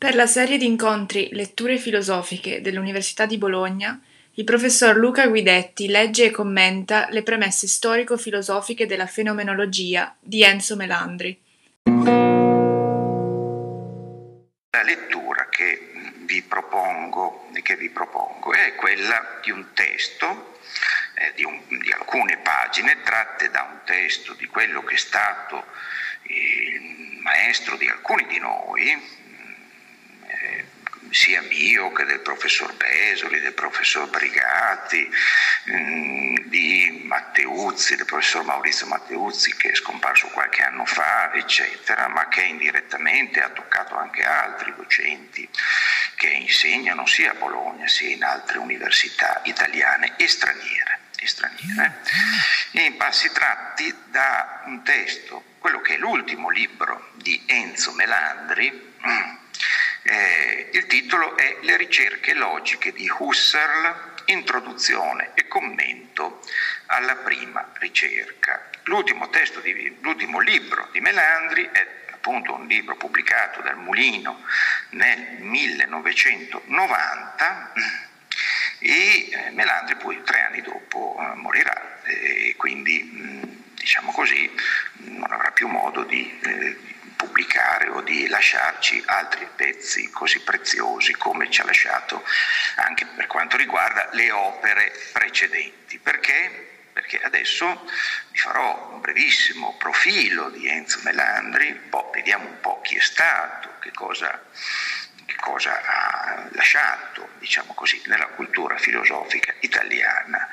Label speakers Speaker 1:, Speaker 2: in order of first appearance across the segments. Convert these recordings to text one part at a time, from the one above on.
Speaker 1: Per la serie di incontri Letture filosofiche dell'Università di Bologna, il professor Luca Guidetti legge e commenta le premesse storico-filosofiche della fenomenologia di Enzo Melandri.
Speaker 2: La lettura che vi propongo, che vi propongo è quella di un testo, eh, di, un, di alcune pagine tratte da un testo di quello che è stato il maestro di alcuni di noi, sia mio che del professor Besoli, del professor Brigati, mm, di Matteuzzi, del professor Maurizio Matteuzzi che è scomparso qualche anno fa, eccetera, ma che indirettamente ha toccato anche altri docenti che insegnano sia a Bologna sia in altre università italiane e straniere. E straniere. E si tratti da un testo, quello che è l'ultimo libro di Enzo Melandri, eh, il titolo è Le ricerche logiche di Husserl, introduzione e commento alla prima ricerca. L'ultimo, di, l'ultimo libro di Melandri è appunto un libro pubblicato dal Mulino nel 1990 e eh, Melandri poi tre anni dopo eh, morirà e quindi mm, diciamo così non avrà più modo di, eh, pubblicare o di lasciarci altri pezzi così preziosi come ci ha lasciato anche per quanto riguarda le opere precedenti. Perché? Perché adesso vi farò un brevissimo profilo di Enzo Melandri, poi vediamo un po' chi è stato, che cosa, cosa ha lasciato, diciamo così, nella cultura filosofica italiana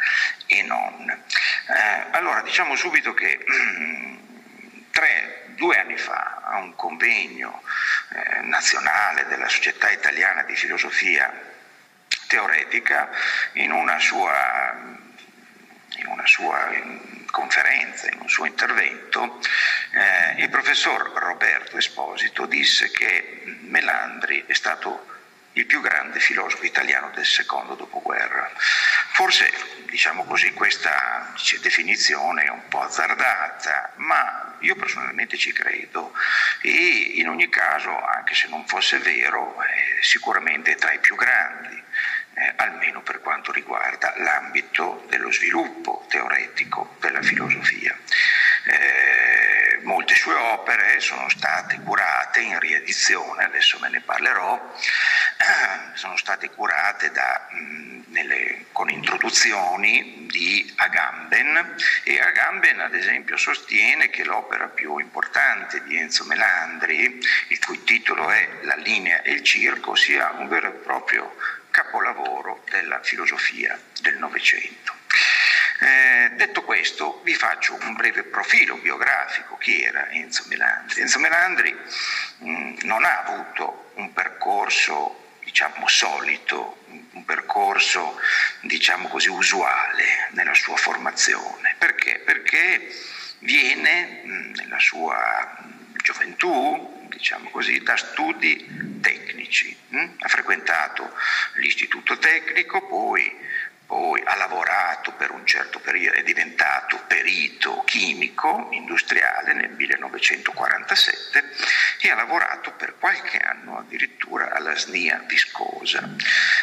Speaker 2: e non. Eh, allora, diciamo subito che tre due anni fa a un convegno eh, nazionale della Società Italiana di Filosofia Teoretica in una sua, in una sua conferenza, in un suo intervento, eh, il professor Roberto Esposito disse che Melandri è stato il più grande filosofo italiano del secondo dopoguerra. Forse, diciamo così, questa definizione è un po' azzardata, ma io personalmente ci credo e in ogni caso, anche se non fosse vero, eh, sicuramente è tra i più grandi. Eh, almeno per quanto riguarda l'ambito dello sviluppo teoretico della filosofia. Eh, molte sue opere sono state curate in riedizione, adesso me ne parlerò, sono state curate da, mh, nelle, con introduzioni di Agamben e Agamben ad esempio sostiene che l'opera più importante di Enzo Melandri, il cui titolo è La linea e il circo, sia un vero e proprio capolavoro della filosofia del Novecento. Eh, detto questo, vi faccio un breve profilo biografico. Chi era Enzo Melandri? Enzo Melandri mh, non ha avuto un percorso diciamo, solito, un percorso diciamo così, usuale nella sua formazione. Perché? Perché viene nella sua gioventù, diciamo così, da studi tecnici. Ha frequentato l'istituto tecnico, poi poi ha lavorato per un certo periodo, è diventato perito chimico industriale nel 1947 e ha lavorato per qualche anno addirittura alla SNIA viscosa.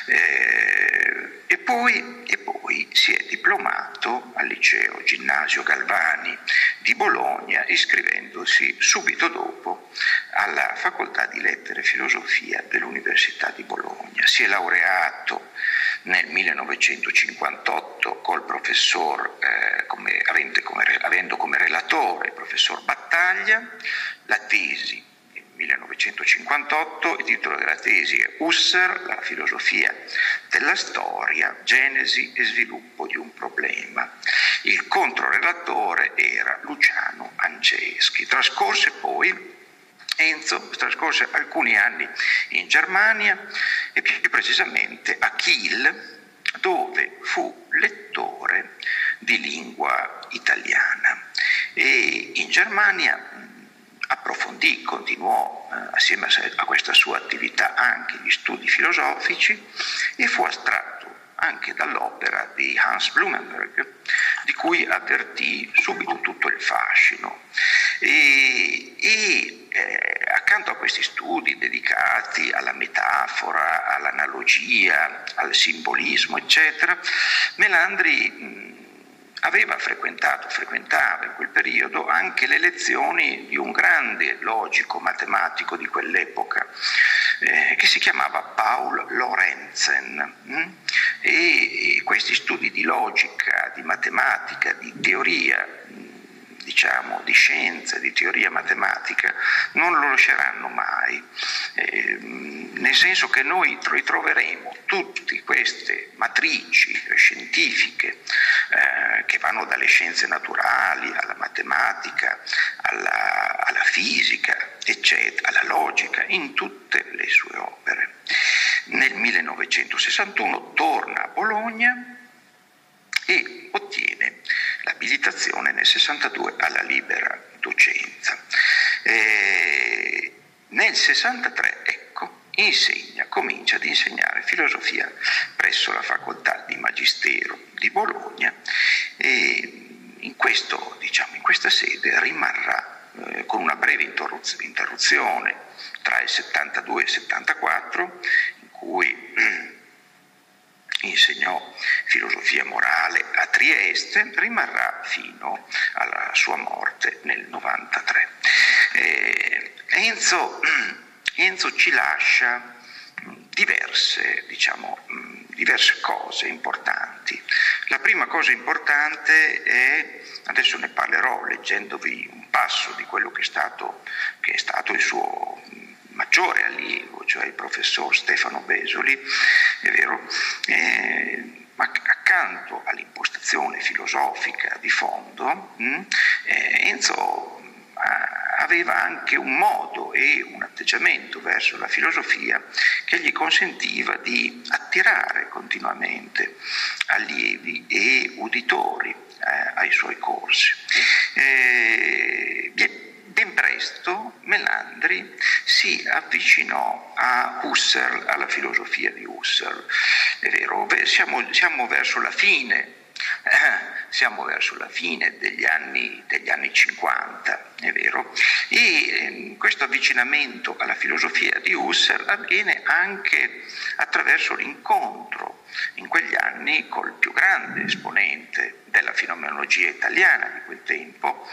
Speaker 2: Eh, e, poi, e poi si è diplomato al liceo Ginnasio Galvani di Bologna iscrivendosi subito dopo alla facoltà di lettere e filosofia dell'Università di Bologna. Si è laureato nel 1958 col professor, eh, come, avendo, come, avendo come relatore il professor Battaglia, la tesi 1958, il titolo della tesi è Husserl, la filosofia della storia, genesi e sviluppo di un problema. Il controrelatore era Luciano Anceschi. Trascorse poi Enzo trascorse alcuni anni in Germania e più precisamente a Kiel, dove fu lettore di lingua italiana. E in Germania approfondì, continuò eh, assieme a questa sua attività anche gli studi filosofici e fu astratto anche dall'opera di Hans Blumenberg, di cui avvertì subito tutto il fascino. E, e eh, accanto a questi studi dedicati alla metafora, all'analogia, al simbolismo, eccetera, Melandri aveva frequentato, frequentava in quel periodo anche le lezioni di un grande logico matematico di quell'epoca, eh, che si chiamava Paul Lorenzen. Hm? E, e questi studi di logica, di matematica, di teoria diciamo, di scienza, di teoria matematica, non lo lasceranno mai, eh, nel senso che noi ritroveremo tutte queste matrici scientifiche eh, che vanno dalle scienze naturali alla matematica, alla, alla fisica, eccetera, alla logica, in tutte le sue opere. Nel 1961 torna a Bologna e ottiene l'abilitazione nel 62 alla libera docenza. E nel 63, ecco, insegna, comincia ad insegnare filosofia presso la facoltà di Magistero di Bologna e in, questo, diciamo, in questa sede rimarrà eh, con una breve interruzione tra il 72 e il 74 in cui insegnò filosofia morale a Trieste, rimarrà fino alla sua morte nel 93. Eh, Enzo, Enzo, ci lascia diverse, diciamo, diverse cose importanti. La prima cosa importante è, adesso ne parlerò leggendovi un passo di quello che è stato, che è stato il suo maggiore allievo, cioè il professor Stefano Besoli, è vero, eh, ma accanto all'impostazione filosofica di fondo, mh, mm, eh, Enzo aveva anche un modo e un atteggiamento verso la filosofia che gli consentiva di attirare continuamente allievi e uditori eh, ai suoi corsi. Eh, Ben presto Melandri si avvicinò a Husserl, alla filosofia di Husserl. È vero, siamo, siamo verso la fine siamo verso la fine degli anni, degli anni 50, è vero, e ehm, questo avvicinamento alla filosofia di Husserl avviene anche attraverso l'incontro in quegli anni col più grande esponente della fenomenologia italiana di quel tempo,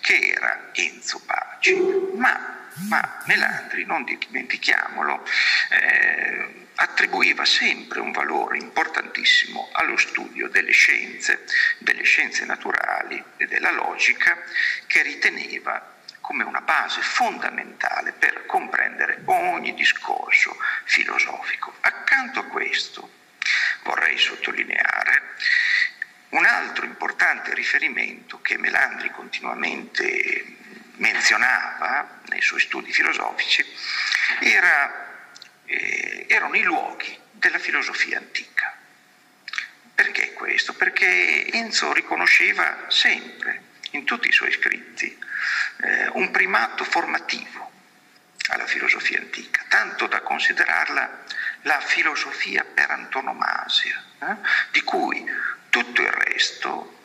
Speaker 2: che era Enzo Paci. Ma, ma Melandri, non dimentichiamolo, eh, attribuiva sempre un valore importantissimo allo studio delle scienze, delle scienze naturali e della logica che riteneva come una base fondamentale per comprendere ogni discorso filosofico. Accanto a questo vorrei sottolineare un altro importante riferimento che Melandri continuamente menzionava nei suoi studi filosofici era eh, erano i luoghi della filosofia antica. Perché questo? Perché Enzo riconosceva sempre, in tutti i suoi scritti, eh, un primato formativo alla filosofia antica, tanto da considerarla la filosofia per antonomasia, eh, di cui tutto il resto,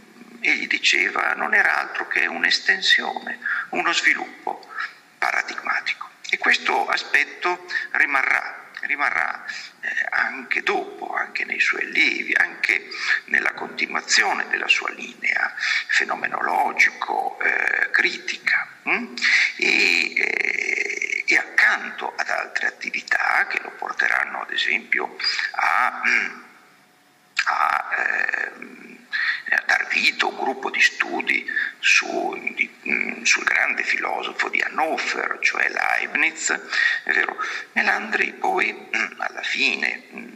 Speaker 2: egli diceva, non era altro che un'estensione, uno sviluppo paradigmatico. E questo aspetto rimarrà, rimarrà eh, anche dopo, anche nei suoi allievi, anche nella continuazione della sua linea fenomenologico-critica. Hm? E, eh, e, accanto ad altre attività che lo porteranno ad esempio a, a eh, dar vita a un gruppo di studi su, di, mm, sul grande filosofo di Hannover, cioè Leibniz, è vero, Melandri poi mm, alla fine mm,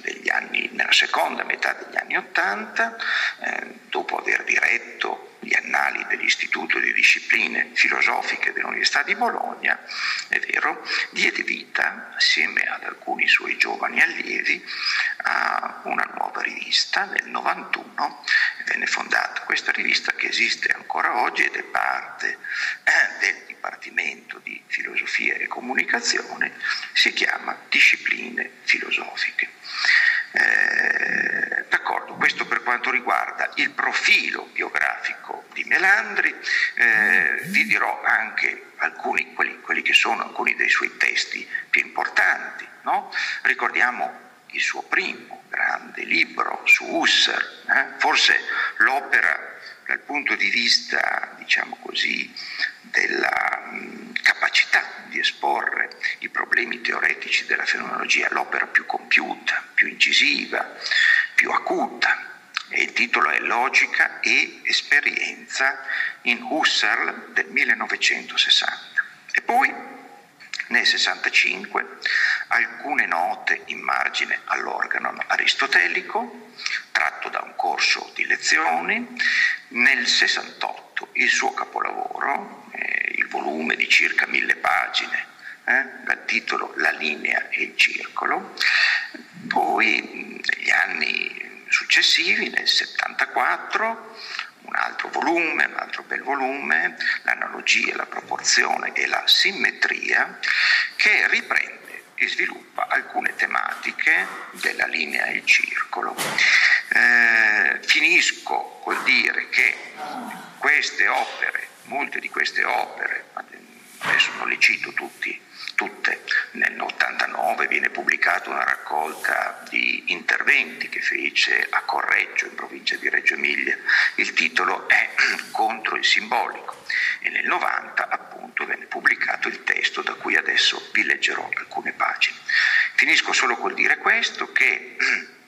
Speaker 2: degli anni, nella seconda metà degli anni Ottanta, eh, dopo aver diretto gli annali dell'Istituto di Discipline Filosofiche dell'Università di Bologna, è vero, diede vita, assieme ad alcuni suoi giovani allievi, a una nuova rivista nel 91, venne fondata questa rivista che esiste ancora oggi ed è parte eh, del Dipartimento di Filosofia e Comunicazione, si chiama Discipline Filosofiche. Eh, d'accordo, questo per quanto riguarda il profilo biografico di Melandri, eh, vi dirò anche alcuni, quelli, quelli, che sono alcuni dei suoi testi più importanti. No? Ricordiamo il suo primo grande libro su Husserl, eh? forse l'opera dal punto di vista, diciamo così, della capacità di esporre i problemi teoretici della fenomenologia, l'opera più compiuta, più incisiva, più acuta. E il titolo è Logica e esperienza in Husserl del 1960. E poi nel 65 alcune note in margine all'organo aristotelico, tratto da un corso di lezioni, nel 68 il suo capolavoro, eh, il volume di circa mille pagine, eh, dal titolo La linea e il circolo, poi negli anni successivi, nel 74, un altro volume, un altro bel volume, l'analogia, la proporzione e la simmetria, che riprende e sviluppa alcune tematiche della linea il circolo. Eh, finisco col dire che queste opere, molte di queste opere, adesso non le cito tutti, tutte, nel 89 viene pubblicata una raccolta di interventi che fece a Correggio, in provincia di Reggio Emilia, il titolo è Contro il simbolico e nel 90 appunto venne pubblicato il testo da cui adesso vi leggerò alcune pagine. Finisco solo col dire questo che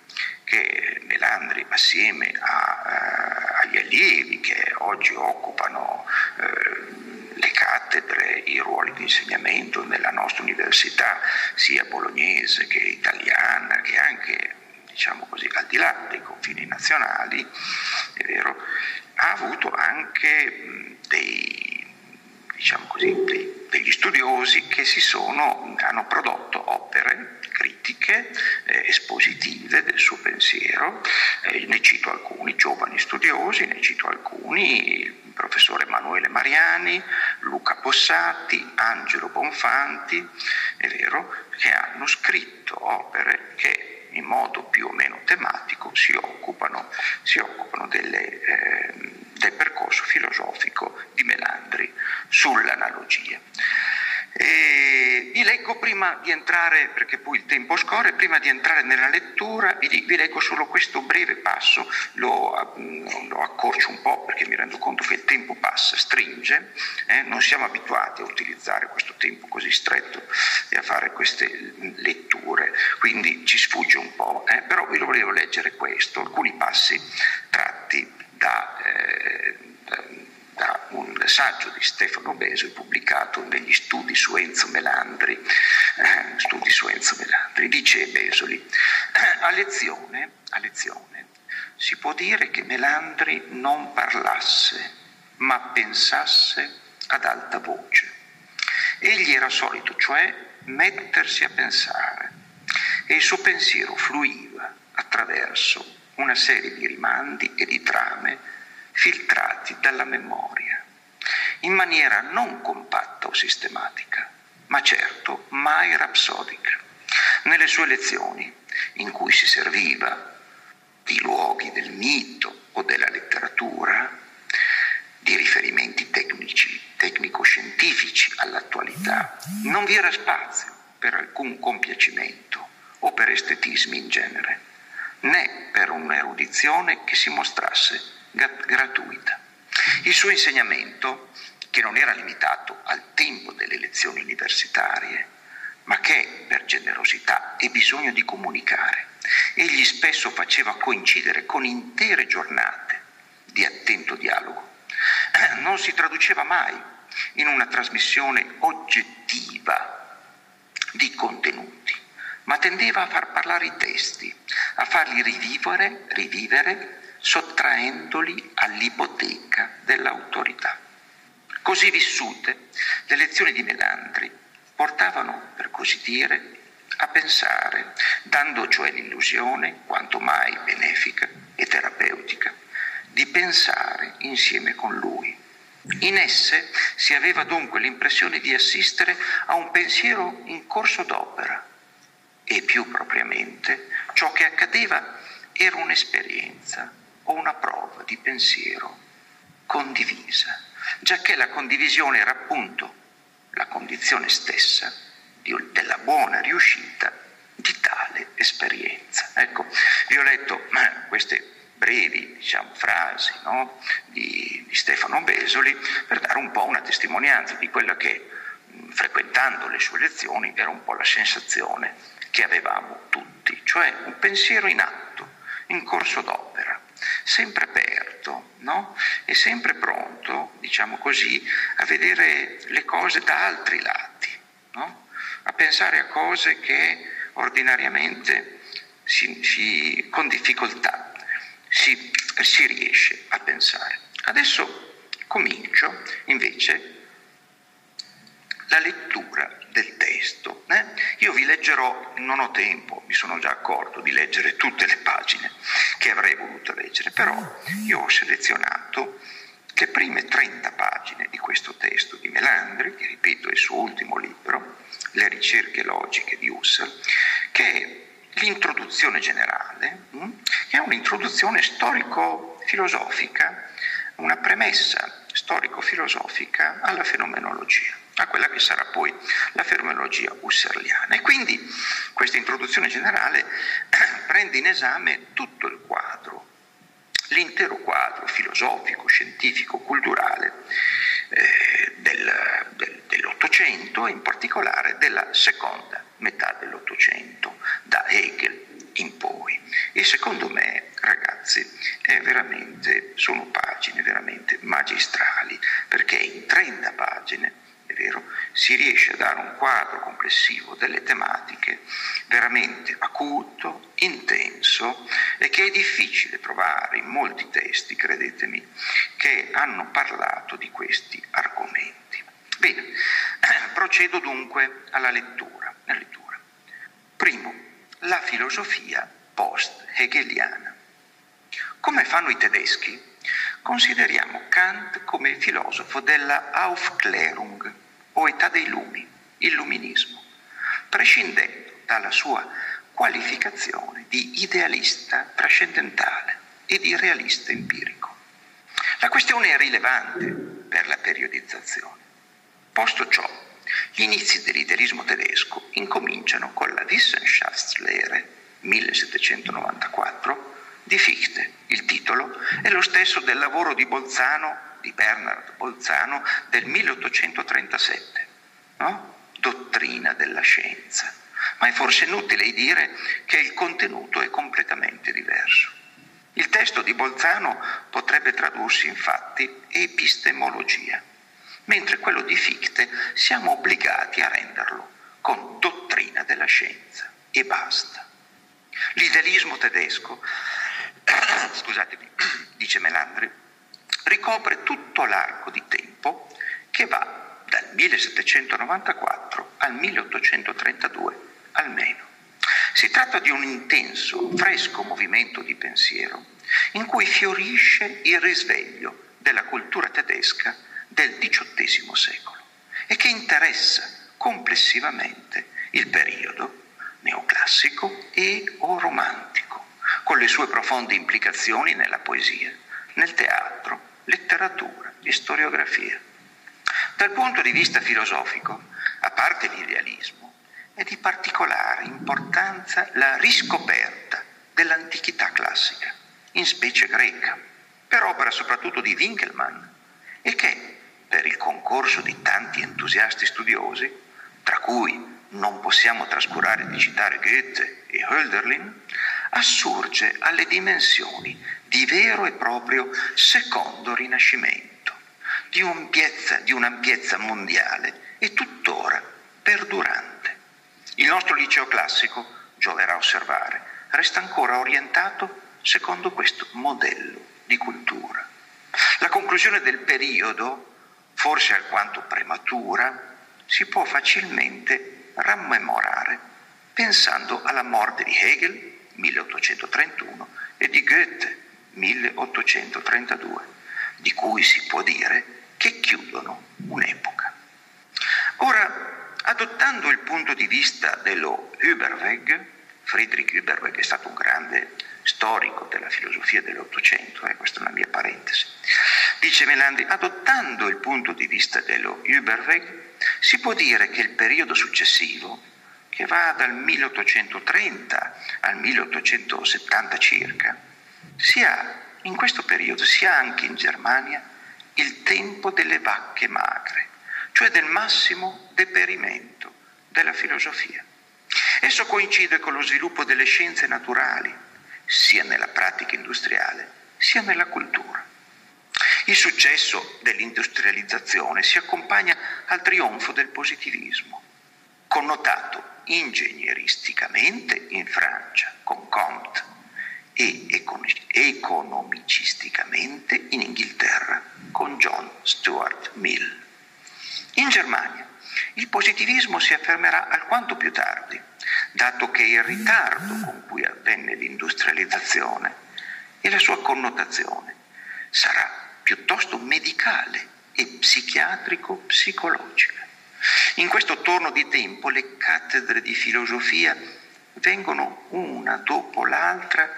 Speaker 2: che Melandri assieme a, uh, agli allievi che oggi occupano uh, le cattedre, i ruoli di insegnamento nella nostra università, sia bolognese che italiana, che anche diciamo così, al di là dei confini nazionali, è vero, ha avuto anche dei, diciamo così, dei, degli studiosi che sono, hanno prodotto opere critiche eh, espositive del suo pensiero, eh, ne cito alcuni giovani studiosi, ne cito alcuni, il professore Emanuele Mariani, Luca Possati, Angelo Bonfanti, è vero, che hanno scritto opere che in modo più o meno tematico si occupano, si occupano delle, eh, del percorso filosofico di Melandri sull'analogia. E vi leggo prima di entrare, perché poi il tempo scorre, prima di entrare nella lettura, vi, vi leggo solo questo breve passo, lo, lo, accorcio un po' perché mi rendo conto che il tempo passa, stringe, eh? non siamo abituati a utilizzare questo tempo così stretto e a fare queste letture, quindi ci sfugge un po', eh? però vi volevo leggere questo, alcuni passi tratti da... Eh, da da un saggio di Stefano Besio pubblicato negli studi su Enzo Melandri. Eh, studi su Enzo Melandri. Dice Besoli, eh, a lezione, a lezione si può dire che Melandri non parlasse, ma pensasse ad alta voce. Egli era solito, cioè, mettersi a pensare e il suo pensiero fluiva attraverso una serie di rimandi e di trame filtrati dalla memoria, in maniera non compatta o sistematica, ma certo mai rapsodica. Nelle sue lezioni, in cui si serviva di luoghi del mito o della letteratura, di riferimenti tecnici, tecnico-scientifici all'attualità, non vi era spazio per alcun compiacimento o per estetismi in genere, né per un'erudizione che si mostrasse gratuita. Il suo insegnamento, che non era limitato al tempo delle lezioni universitarie, ma che per generosità e bisogno di comunicare, egli spesso faceva coincidere con intere giornate di attento dialogo. Non si traduceva mai in una trasmissione oggettiva di contenuti, ma tendeva a far parlare i testi, a farli rivivere, rivivere sottraendoli all'ipoteca dell'autorità. Così vissute, le lezioni di Melandri portavano, per così dire, a pensare, dando cioè l'illusione, quanto mai benefica e terapeutica, di pensare insieme con lui. In esse si aveva dunque l'impressione di assistere a un pensiero in corso d'opera e più propriamente ciò che accadeva era un'esperienza o una prova di pensiero condivisa, giacché la condivisione era appunto la condizione stessa della buona riuscita di tale esperienza. Ecco, vi ho letto queste brevi diciamo, frasi no, di, di, Stefano Besoli per dare un po' una testimonianza di quella che, frequentando le sue lezioni, era un po' la sensazione che avevamo tutti, cioè un pensiero in atto, in corso d'opera, sempre aperto no? e sempre pronto, diciamo così, a vedere le cose da altri lati, no? a pensare a cose che ordinariamente si, si, con difficoltà si, si riesce a pensare. Adesso comincio invece la lettura del testo. Eh? Io vi leggerò, non ho tempo, mi sono già accorto di leggere tutte le pagine che avrei voluto leggere, però io ho selezionato le prime 30 pagine di questo testo di Melandri, che ripeto è il suo ultimo libro, Le ricerche logiche di Husserl, che è l'introduzione generale, hm? che è un'introduzione storico-filosofica, una premessa storico-filosofica alla fenomenologia a quella che sarà poi la fenomenologia husserliana. E quindi questa introduzione generale prende in esame tutto il quadro, l'intero quadro filosofico, scientifico, culturale eh, del, del, dell'Ottocento, in particolare della seconda metà dell'Ottocento, da Hegel in poi. E secondo me, ragazzi, sono pagine veramente magistrali, perché in 30 pagine vero, si riesce a dare un quadro complessivo delle tematiche veramente acuto, intenso e che è difficile trovare in molti testi, credetemi, che hanno parlato di questi argomenti. Bene, procedo dunque alla lettura. lettura. Primo, la filosofia post-hegeliana. Come fanno i tedeschi? Consideriamo Kant come filosofo della Aufklärung o età dei lumi, illuminismo, prescindendo dalla sua qualificazione di idealista trascendentale e di realista empirico. La questione è rilevante per la periodizzazione. Posto ciò, gli inizi dell'idealismo tedesco incominciano con la Wissenschaftslehre 1794 di Fichte. Il titolo è lo stesso del lavoro di Bolzano, di Bernard Bolzano, del 1837, no? Dottrina della scienza. Ma è forse inutile dire che il contenuto è completamente diverso. Il testo di Bolzano potrebbe tradursi infatti epistemologia, mentre quello di Fichte siamo obbligati a renderlo con dottrina della scienza e basta. L'idealismo tedesco scusatemi, dice Melandri, ricopre tutto l'arco di tempo che va dal 1794 al 1832 almeno. Si tratta di un intenso, fresco movimento di pensiero in cui fiorisce il risveglio della cultura tedesca del XVIII secolo e che interessa complessivamente il periodo neoclassico e o romantico con le sue profonde implicazioni nella poesia, nel teatro, letteratura e storiografia. Dal punto di vista filosofico, a parte l'idealismo, è di particolare importanza la riscoperta dell'antichità classica, in specie greca, per opera soprattutto di Winkelmann, e che, per il concorso di tanti entusiasti studiosi, tra cui non possiamo trascurare di citare Goethe e Hölderlin, assurge alle dimensioni di vero e proprio secondo rinascimento, di un'ampiezza, di un'ampiezza mondiale e tuttora perdurante. Il nostro liceo classico, gioverà osservare, resta ancora orientato secondo questo modello di cultura. La conclusione del periodo, forse alquanto prematura, si può facilmente rammemorare pensando alla morte di Hegel 1831 e di Goethe 1832, di cui si può dire che chiudono un'epoca. Ora, adottando il punto di vista dello Überweg, Friedrich Überweg è stato un grande storico della filosofia dell'Ottocento, eh, questa è una mia parentesi. Dice Melandri, adottando il punto di vista dello Überweg, si può dire che il periodo successivo, che va dal 1830 al 1870 circa, sia in questo periodo, sia anche in Germania, il tempo delle vacche magre, cioè del massimo deperimento della filosofia. Esso coincide con lo sviluppo delle scienze naturali, sia nella pratica industriale, sia nella cultura. Il successo dell'industrializzazione si accompagna al trionfo del positivismo, connotato ingegneristicamente in Francia con Comte e economicisticamente in Inghilterra con John Stuart Mill. In Germania il positivismo si affermerà alquanto più tardi, dato che il ritardo con cui avvenne l'industrializzazione e la sua connotazione sarà piuttosto medicale e psichiatrico-psicologica. In questo torno di tempo le cattedre di filosofia vengono una dopo l'altra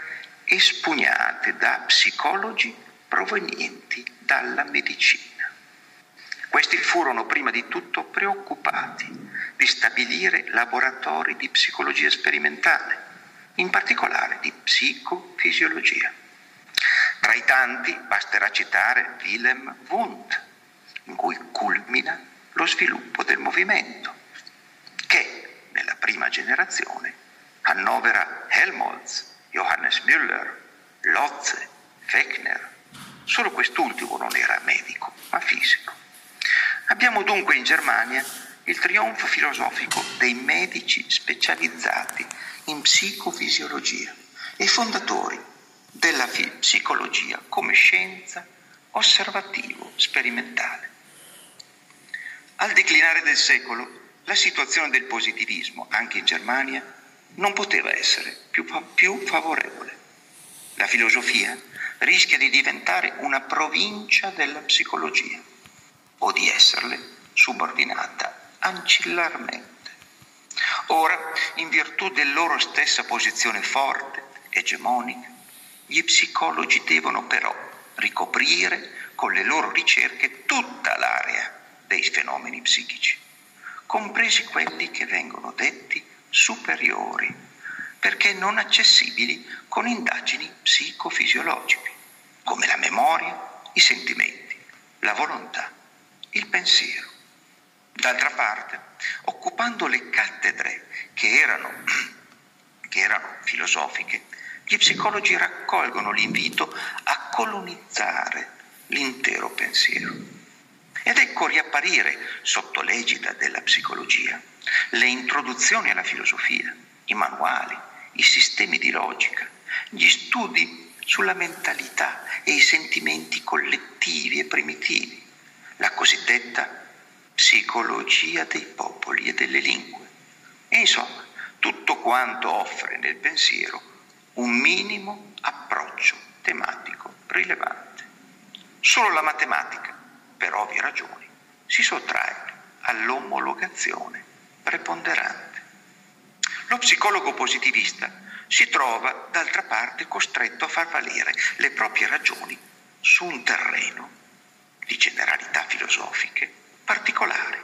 Speaker 2: espugnate da psicologi provenienti dalla medicina. Questi furono prima di tutto preoccupati di stabilire laboratori di psicologia sperimentale, in particolare di psicofisiologia. Tra i tanti basterà citare Wilhelm Wundt, in cui culmina lo sviluppo del movimento, che nella prima generazione annovera Helmholtz, Johannes Müller, Lotze, Fechner. Solo quest'ultimo non era medico, ma fisico. Abbiamo dunque in Germania il trionfo filosofico dei medici specializzati in psicofisiologia e fondatori della psicologia come scienza osservativo-sperimentale. Al declinare del secolo, la situazione del positivismo, anche in Germania, non poteva essere più, più favorevole. La filosofia rischia di diventare una provincia della psicologia o di esserle subordinata ancillarmente. Ora, in virtù della loro stessa posizione forte, egemonica, gli psicologi devono però ricoprire con le loro ricerche tutta l'area dei fenomeni psichici, compresi quelli che vengono detti superiori, perché non accessibili con indagini psicofisiologiche, come la memoria, i sentimenti, la volontà il pensiero. D'altra parte, occupando le cattedre che erano, che erano filosofiche, gli psicologi raccolgono l'invito a colonizzare l'intero pensiero. Ed ecco riapparire, sotto l'egida della psicologia, le introduzioni alla filosofia, i manuali, i sistemi di logica, gli studi sulla mentalità e i sentimenti collettivi e primitivi, la cosiddetta psicologia dei popoli e delle lingue. E insomma, tutto quanto offre nel pensiero un minimo approccio tematico rilevante. Solo la matematica, per ovvie ragioni, si sottrae all'omologazione preponderante. Lo psicologo positivista si trova d'altra parte costretto a far valere le proprie ragioni su un terreno di generalità filosofiche particolari.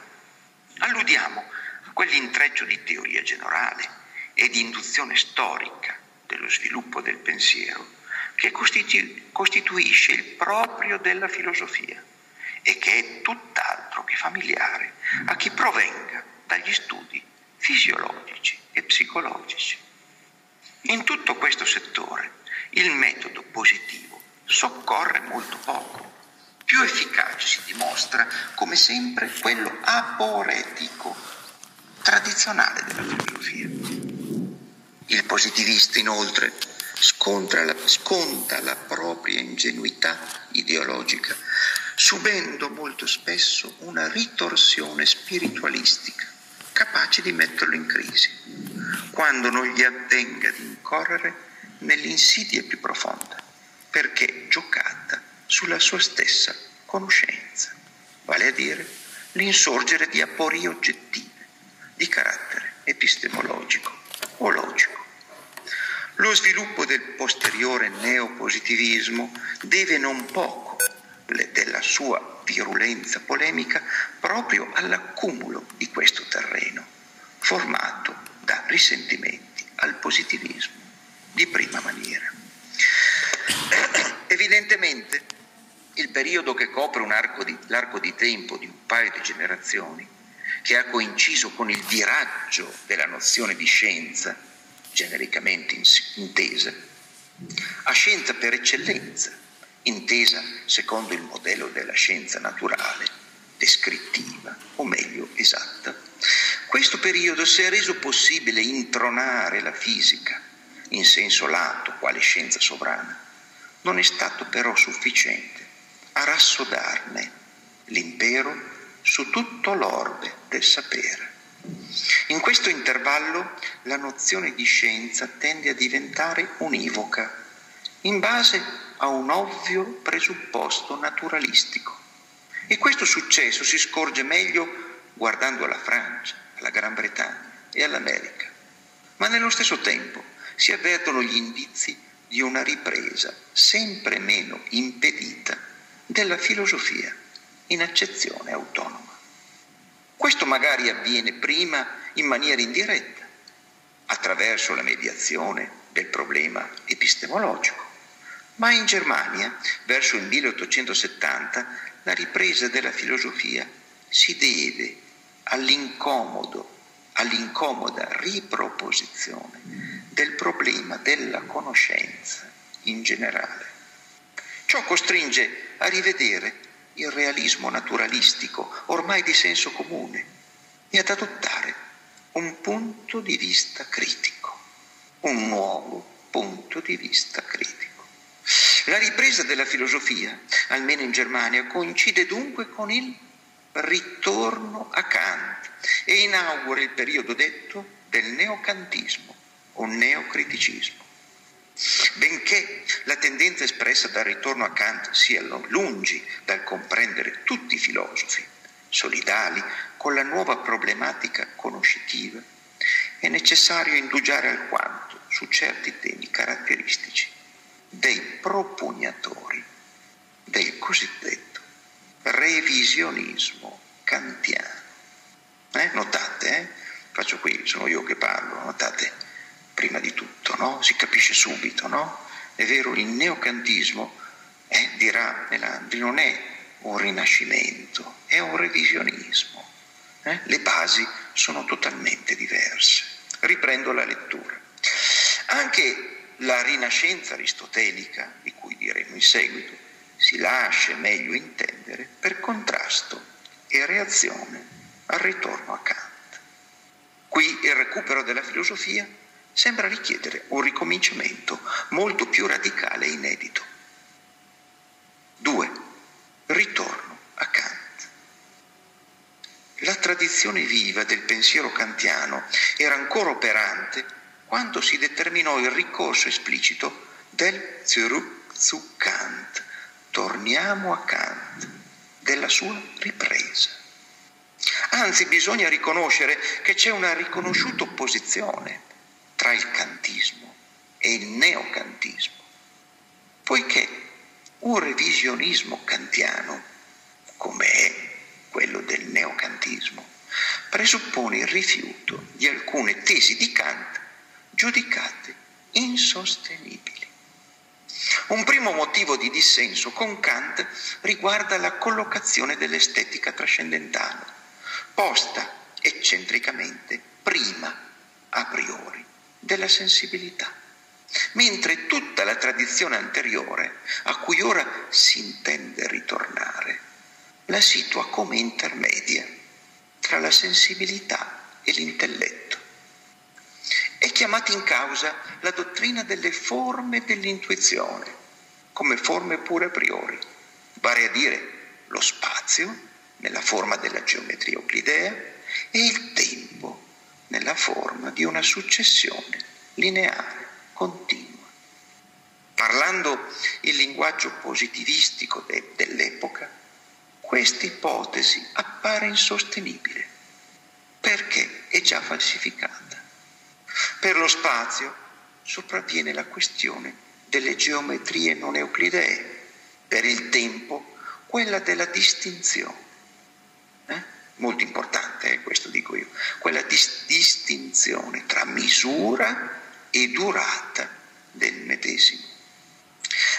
Speaker 2: Alludiamo a quell'intreccio di teoria generale e di induzione storica dello sviluppo del pensiero che costitu- costituisce il proprio della filosofia e che è tutt'altro che familiare a chi provenga dagli studi fisiologici e psicologici. In tutto questo settore il metodo positivo soccorre molto poco più efficace si dimostra, come sempre, quello aporetico, tradizionale della filosofia. Il positivista, inoltre, la, sconta la propria ingenuità ideologica, subendo molto spesso una ritorsione spiritualistica, capace di metterlo in crisi, quando non gli avvenga di incorrere nell'insidia più profonda, perché giocata sulla sua stessa conoscenza, vale a dire l'insorgere di aporie oggettive di carattere epistemologico o logico. Lo sviluppo del posteriore neopositivismo deve non poco della sua virulenza polemica proprio all'accumulo di questo terreno, formato da risentimenti al positivismo di prima maniera. Evidentemente il periodo che copre di, l'arco di tempo di un paio di generazioni, che ha coinciso con il viraggio della nozione di scienza, genericamente intesa, a scienza per eccellenza, intesa secondo il modello della scienza naturale, descrittiva, o meglio esatta, questo periodo si è reso possibile intronare la fisica in senso lato, quale scienza sovrana, non è stato però sufficiente a rassodarne l'impero su tutto l'orbe del sapere. In questo intervallo la nozione di scienza tende a diventare univoca, in base a un ovvio presupposto naturalistico. E questo successo si scorge meglio guardando alla Francia, alla Gran Bretagna e all'America. Ma nello stesso tempo si avvertono gli indizi di una ripresa sempre meno impedita della filosofia in accezione autonoma. Questo magari avviene prima in maniera indiretta, attraverso la mediazione del problema epistemologico, ma in Germania, verso il 1870, la ripresa della filosofia si deve all'incomodo, all'incomoda riproposizione del problema della conoscenza in generale. Ciò costringe a rivedere il realismo naturalistico, ormai di senso comune, e ad adottare un punto di vista critico, un nuovo punto di vista critico. La ripresa della filosofia, almeno in Germania, coincide dunque con il ritorno a Kant e inaugura il periodo detto del neocantismo o neocriticismo. Benché la tendenza espressa dal ritorno a Kant sia lungi dal comprendere tutti i filosofi, solidali con la nuova problematica conoscitiva, è necessario indugiare alquanto su certi temi caratteristici dei propugnatori del cosiddetto revisionismo kantiano. Eh? Notate, eh? faccio qui, sono io che parlo, notate prima di tutto, no? si capisce subito, no? È vero, il neocantismo, eh, dirà Melandri, non è un rinascimento, è un revisionismo. Eh? Le basi sono totalmente diverse. Riprendo la lettura. Anche la rinascenza aristotelica, di cui diremo in seguito, si lascia meglio intendere per contrasto e reazione al ritorno a Kant. Qui il recupero della filosofia sembra richiedere un ricominciamento molto più radicale e inedito. 2. Ritorno a Kant. La tradizione viva del pensiero kantiano era ancora operante quando si determinò il ricorso esplicito del Zurück zu Kant, torniamo a Kant, della sua ripresa. Anzi, bisogna riconoscere che c'è una riconosciuta opposizione tra il kantismo e il neocantismo, poiché un revisionismo kantiano, come è quello del neocantismo, presuppone il rifiuto di alcune tesi di Kant giudicate insostenibili. Un primo motivo di dissenso con Kant riguarda la collocazione dell'estetica trascendentale, posta eccentricamente prima a priori della sensibilità, mentre tutta la tradizione anteriore, a cui ora si intende ritornare, la situa come intermedia tra la sensibilità e l'intelletto. È chiamata in causa la dottrina delle forme dell'intuizione, come forme pure a priori, vale a dire lo spazio nella forma della geometria euclidea e il tempo nella forma di una successione lineare, continua. Parlando il linguaggio positivistico de- dell'epoca, questa ipotesi appare insostenibile perché è già falsificata. Per lo spazio sopravviene la questione delle geometrie non euclidee, per il tempo quella della distinzione. Eh? Molto importante, eh, questo dico io, quella dis- distinzione tra misura e durata del medesimo.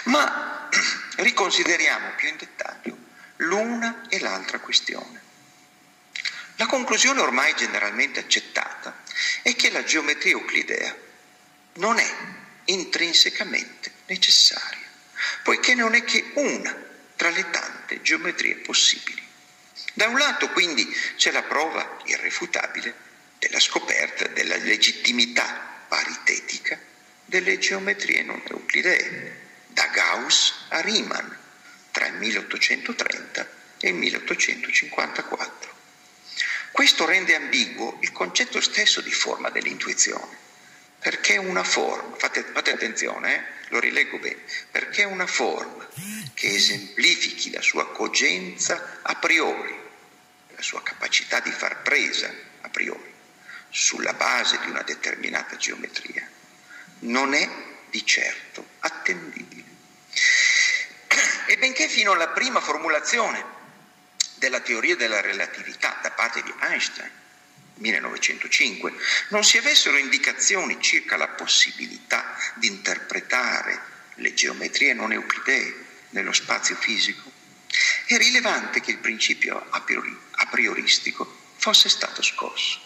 Speaker 2: Ma riconsideriamo più in dettaglio l'una e l'altra questione. La conclusione ormai generalmente accettata è che la geometria euclidea non è intrinsecamente necessaria, poiché non è che una tra le tante geometrie possibili. Da un lato quindi c'è la prova irrefutabile della scoperta della legittimità paritetica delle geometrie non euclidee, da Gauss a Riemann tra il 1830 e il 1854. Questo rende ambiguo il concetto stesso di forma dell'intuizione, perché una forma, fate, fate attenzione, eh, lo rileggo bene, perché una forma che esemplifichi la sua cogenza a priori, la sua capacità di far presa a priori, sulla base di una determinata geometria, non è di certo attendibile. E benché fino alla prima formulazione della teoria della relatività da parte di Einstein, 1905, non si avessero indicazioni circa la possibilità di interpretare le geometrie non euclidee nello spazio fisico, è rilevante che il principio a prioristico fosse stato scosso.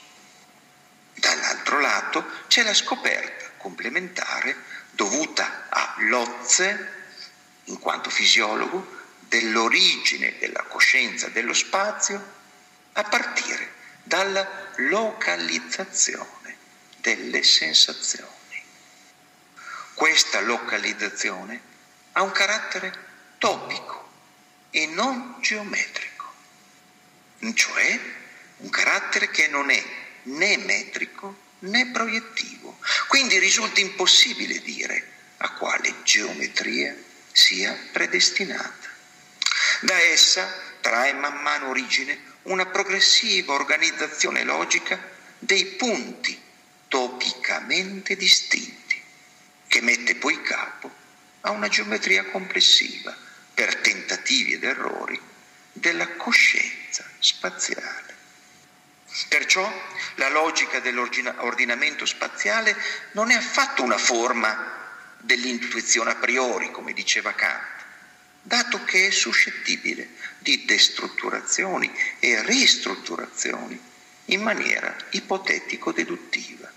Speaker 2: Dall'altro lato c'è la scoperta complementare dovuta a Lotze, in quanto fisiologo, dell'origine della coscienza dello spazio a partire dalla localizzazione delle sensazioni. Questa localizzazione ha un carattere topico e non geometrico, cioè un carattere che non è né metrico né proiettivo. Quindi risulta impossibile dire a quale geometria sia predestinata. Da essa trae man mano origine una progressiva organizzazione logica dei punti topicamente distinti, che mette poi capo a una geometria complessiva per tentativi ed errori della coscienza spaziale. Perciò la logica dell'ordinamento spaziale non è affatto una forma dell'intuizione a priori, come diceva Kant, dato che è suscettibile di destrutturazioni e ristrutturazioni in maniera ipotetico-deduttiva,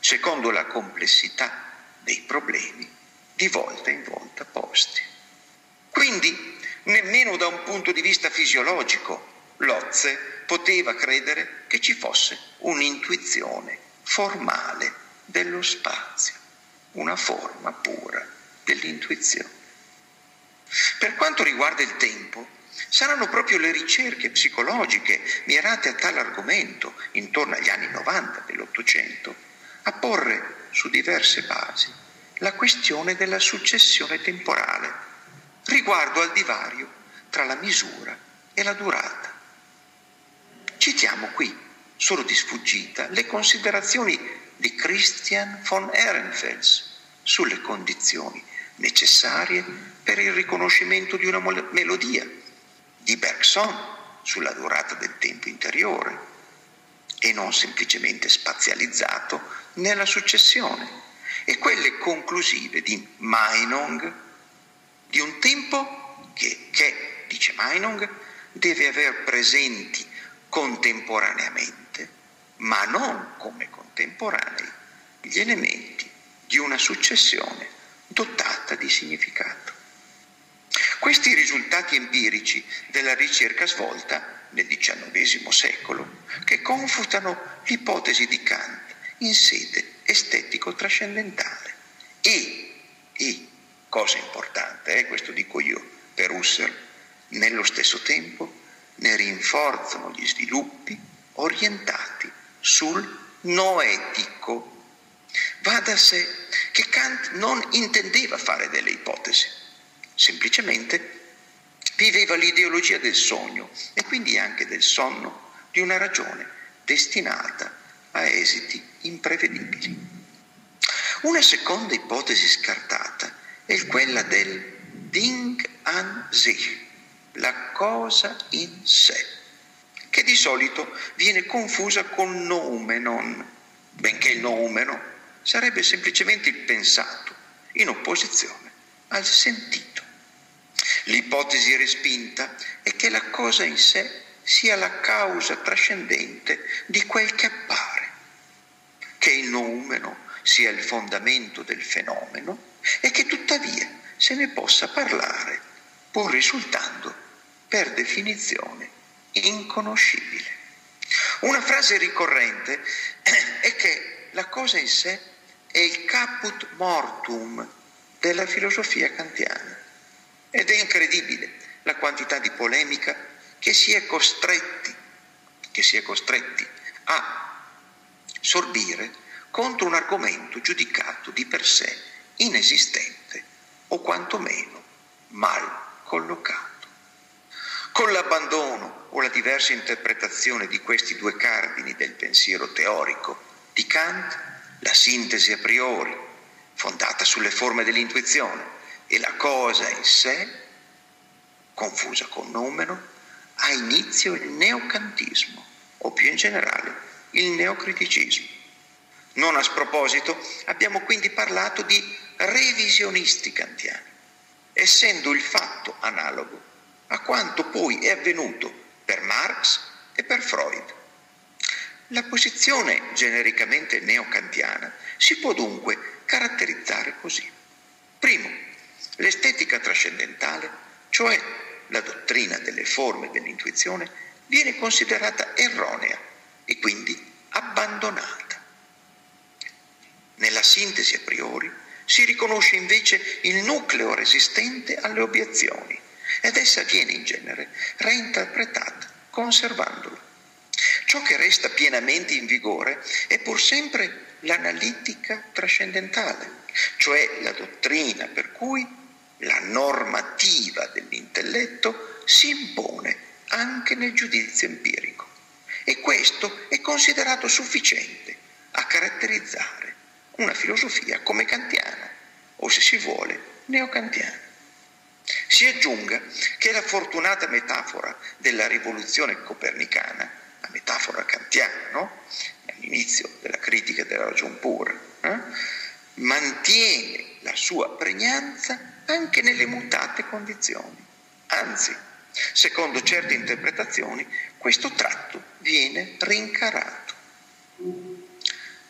Speaker 2: secondo la complessità dei problemi di volta in volta posti. Quindi, nemmeno da un punto di vista fisiologico, Lotze poteva credere che ci fosse un'intuizione formale dello spazio, una forma pura dell'intuizione. Per quanto riguarda il tempo, saranno proprio le ricerche psicologiche mirate a tale argomento intorno agli anni 90 dell'Ottocento a porre su diverse basi la questione della successione temporale riguardo al divario tra la misura e la durata. Citiamo qui, solo di sfuggita, le considerazioni di Christian von Ehrenfels sulle condizioni necessarie per il riconoscimento di una melodia, di Bergson sulla durata del tempo interiore e non semplicemente spazializzato nella successione, e quelle conclusive di Meinung, di un tempo che, che dice Meinung, deve aver presenti contemporaneamente, ma non come contemporanei, gli elementi di una successione dotata di significato. Questi risultati empirici della ricerca svolta nel XIX secolo, che confutano l'ipotesi di Kant in sede estetico-trascendentale e, e, cosa importante, eh, questo dico io per Husserl, nello stesso tempo ne rinforzano gli sviluppi orientati sul noetico. Va da sé che Kant non intendeva fare delle ipotesi, semplicemente viveva l'ideologia del sogno e quindi anche del sonno di una ragione destinata a esiti imprevedibili. Una seconda ipotesi scartata è quella del Ding an sich, la cosa in sé, che di solito viene confusa con noumenon, benché il noumeno sarebbe semplicemente il pensato, in opposizione al sentito. L'ipotesi respinta è che la cosa in sé sia la causa trascendente di quel che appare, che il noumeno sia il fondamento del fenomeno e che tuttavia se ne possa parlare pur risultando per definizione inconoscibile. Una frase ricorrente è che la cosa in sé è il caput mortum della filosofia kantiana ed è incredibile la quantità di polemica che si è costretti, si è costretti a sorbire contro un argomento giudicato di per sé inesistente o quantomeno mal collocato. Con l'abbandono o la diversa interpretazione di questi due cardini del pensiero teorico di Kant, la sintesi a priori, fondata sulle forme dell'intuizione, e la cosa in sé, confusa con numero, ha inizio il neocantismo, o più in generale il neocriticismo. Non a sproposito abbiamo quindi parlato di revisionisti kantiani, essendo il fatto analogo a quanto poi è avvenuto per Marx e per Freud. La posizione genericamente neocantiana si può dunque caratterizzare così. Primo, l'estetica trascendentale, cioè la dottrina delle forme dell'intuizione, viene considerata erronea e quindi abbandonata. Nella sintesi a priori si riconosce invece il nucleo resistente alle obiezioni ed essa viene in genere reinterpretata conservandola. Ciò che resta pienamente in vigore è pur sempre l'analitica trascendentale, cioè la dottrina per cui la normativa dell'intelletto si impone anche nel giudizio empirico e questo è considerato sufficiente a caratterizzare una filosofia come kantiana o se si vuole neocantiana. Si aggiunga che la fortunata metafora della rivoluzione copernicana, la metafora kantiana, no? all'inizio della critica della ragion pura, eh? mantiene la sua pregnanza anche nelle mutate condizioni. Anzi, secondo certe interpretazioni, questo tratto viene rincarato.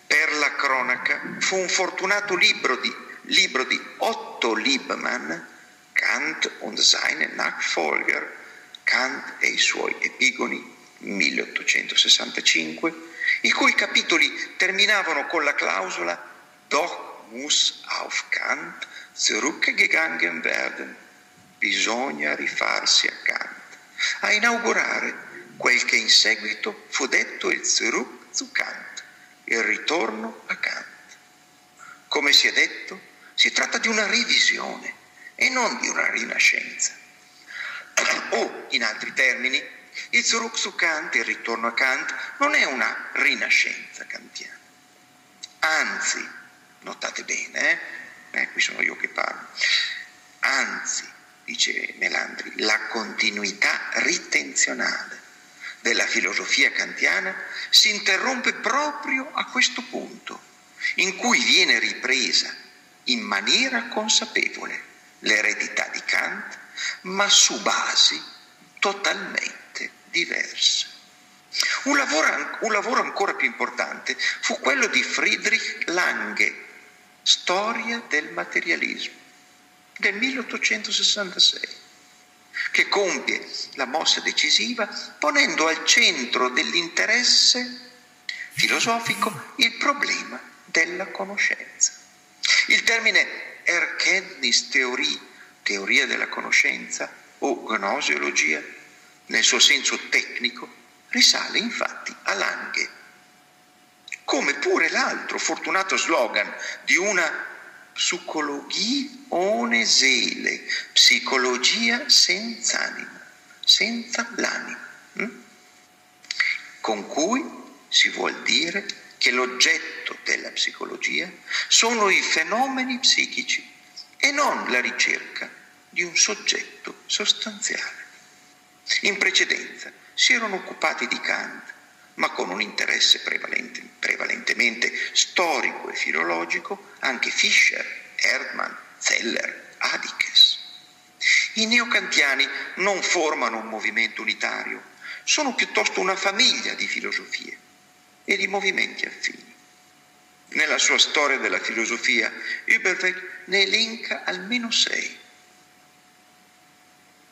Speaker 2: Per la cronaca fu un fortunato libro di, libro di Otto Liebmann Kant und seine Nachfolger, Kant e i suoi epigoni, 1865, i cui capitoli terminavano con la clausola Doch muss auf Kant zurückgegangen werden, bisogna rifarsi a Kant, a inaugurare quel che in seguito fu detto il Zurück zu Kant, il ritorno a Kant. Come si è detto, si tratta di una revisione e non di una rinascenza. O, in altri termini, il Zuruk su Kant, il ritorno a Kant, non è una rinascenza kantiana. Anzi, notate bene, eh? Eh, qui sono io che parlo, anzi, dice Melandri, la continuità ritenzionale della filosofia kantiana si interrompe proprio a questo punto, in cui viene ripresa in maniera consapevole l'eredità di Kant, ma su basi totalmente diverse. Un lavoro, un lavoro, ancora più importante fu quello di Friedrich Lange, Storia del materialismo, del 1866, che compie la mossa decisiva ponendo al centro dell'interesse filosofico il problema della conoscenza. Il termine Erkenntnistheorie, teoria della conoscenza o gnosiologia, nel suo senso tecnico, risale infatti a Lange, come pure l'altro fortunato slogan di una psicologia onesele, psicologia senza anima, senza l'anima, hm? con cui si vuol dire che l'oggetto della psicologia sono i fenomeni psichici e non la ricerca di un soggetto sostanziale. In precedenza si erano occupati di Kant, ma con un interesse prevalente, prevalentemente storico e filologico anche Fischer, Erdmann, Zeller, Adikes. I neocantiani non formano un movimento unitario, sono piuttosto una famiglia di filosofie e di movimenti affini. Nella sua storia della filosofia, Überweg ne elenca almeno sei.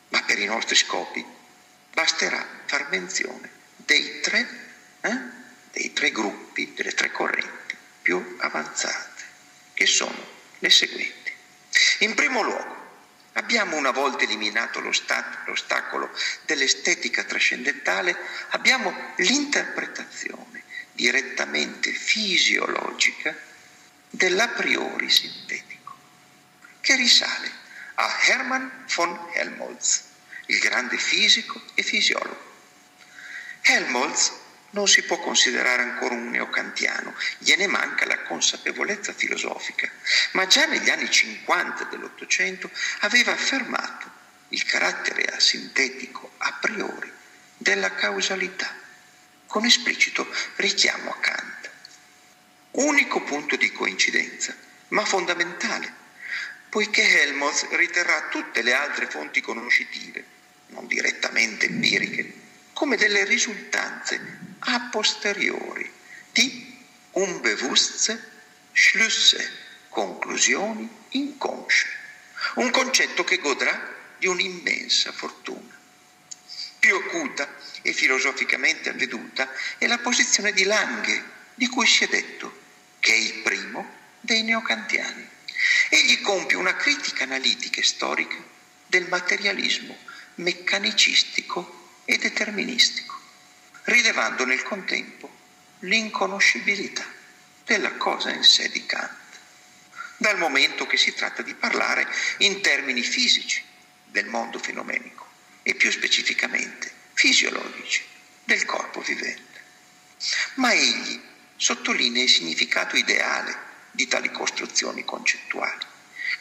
Speaker 2: Ma per i nostri scopi basterà far menzione dei tre, eh, dei tre gruppi, delle tre correnti più avanzate, che sono le seguenti. In primo luogo, abbiamo una volta eliminato l'ostacolo dell'estetica trascendentale, abbiamo l'interpretazione direttamente fisiologica dell'a priori sintetico, che risale a Hermann von Helmholtz, il grande fisico e fisiologo. Helmholtz non si può considerare ancora un neocantiano, gliene manca la consapevolezza filosofica, ma già negli anni 50 dell'Ottocento aveva affermato il carattere asintetico a priori della causalità, con esplicito richiamo a Kant. Unico punto di coincidenza, ma fondamentale, poiché Helmholtz riterrà tutte le altre fonti conoscitive, non direttamente empiriche, come delle risultanze a posteriori di unbewusste Schlüsse, conclusioni inconsce, un concetto che godrà di un'immensa fortuna. Più acuta e filosoficamente avveduta è la posizione di Lange, di cui si è detto che è il primo dei neocantiani. Egli compie una critica analitica e storica del materialismo meccanicistico e deterministico rilevando nel contempo l'inconoscibilità della cosa in sé di Kant, dal momento che si tratta di parlare in termini fisici del mondo fenomenico e più specificamente fisiologici del corpo vivente. Ma egli sottolinea il significato ideale di tali costruzioni concettuali,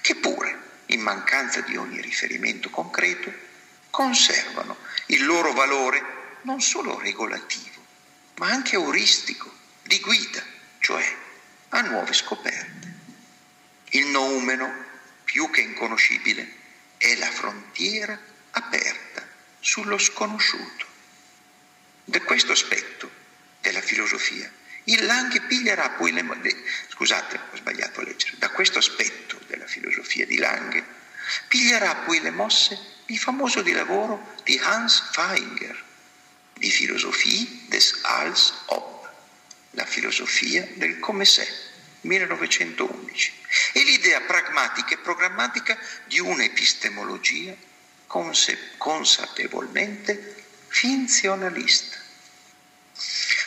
Speaker 2: che pure, in mancanza di ogni riferimento concreto, conservano il loro valore non solo regolativo, ma anche euristico, di guida, cioè a nuove scoperte. Il noumeno, più che inconoscibile, è la frontiera aperta sullo sconosciuto. Da questo aspetto della filosofia, il Lange piglierà poi le mosse, scusate, ho sbagliato a leggere, da questo aspetto della filosofia di Lange, piglierà poi le mosse il famoso di lavoro di Hans Feinger, di Philosophie des Als Ob, la filosofia del come sé, 1911, e l'idea pragmatica e programmatica di un'epistemologia conse- consapevolmente finzionalista.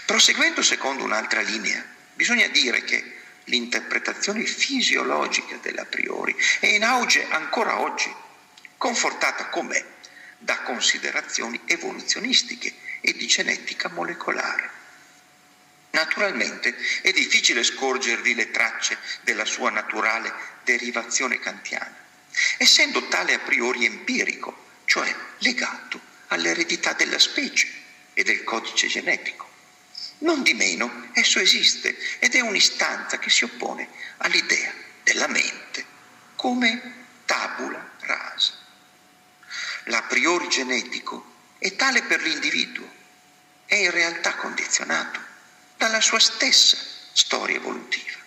Speaker 2: Proseguendo secondo un'altra linea, bisogna dire che l'interpretazione fisiologica dell'a priori è in auge ancora oggi, confortata com'è da considerazioni evoluzionistiche e di genetica molecolare. Naturalmente è difficile scorgervi le tracce della sua naturale derivazione kantiana, essendo tale a priori empirico, cioè legato all'eredità della specie e del codice genetico. Non di meno, esso esiste ed è un'istanza che si oppone all'idea della mente come tabula rasa. L'a priori genetico è tale per l'individuo, è in realtà condizionato dalla sua stessa storia evolutiva.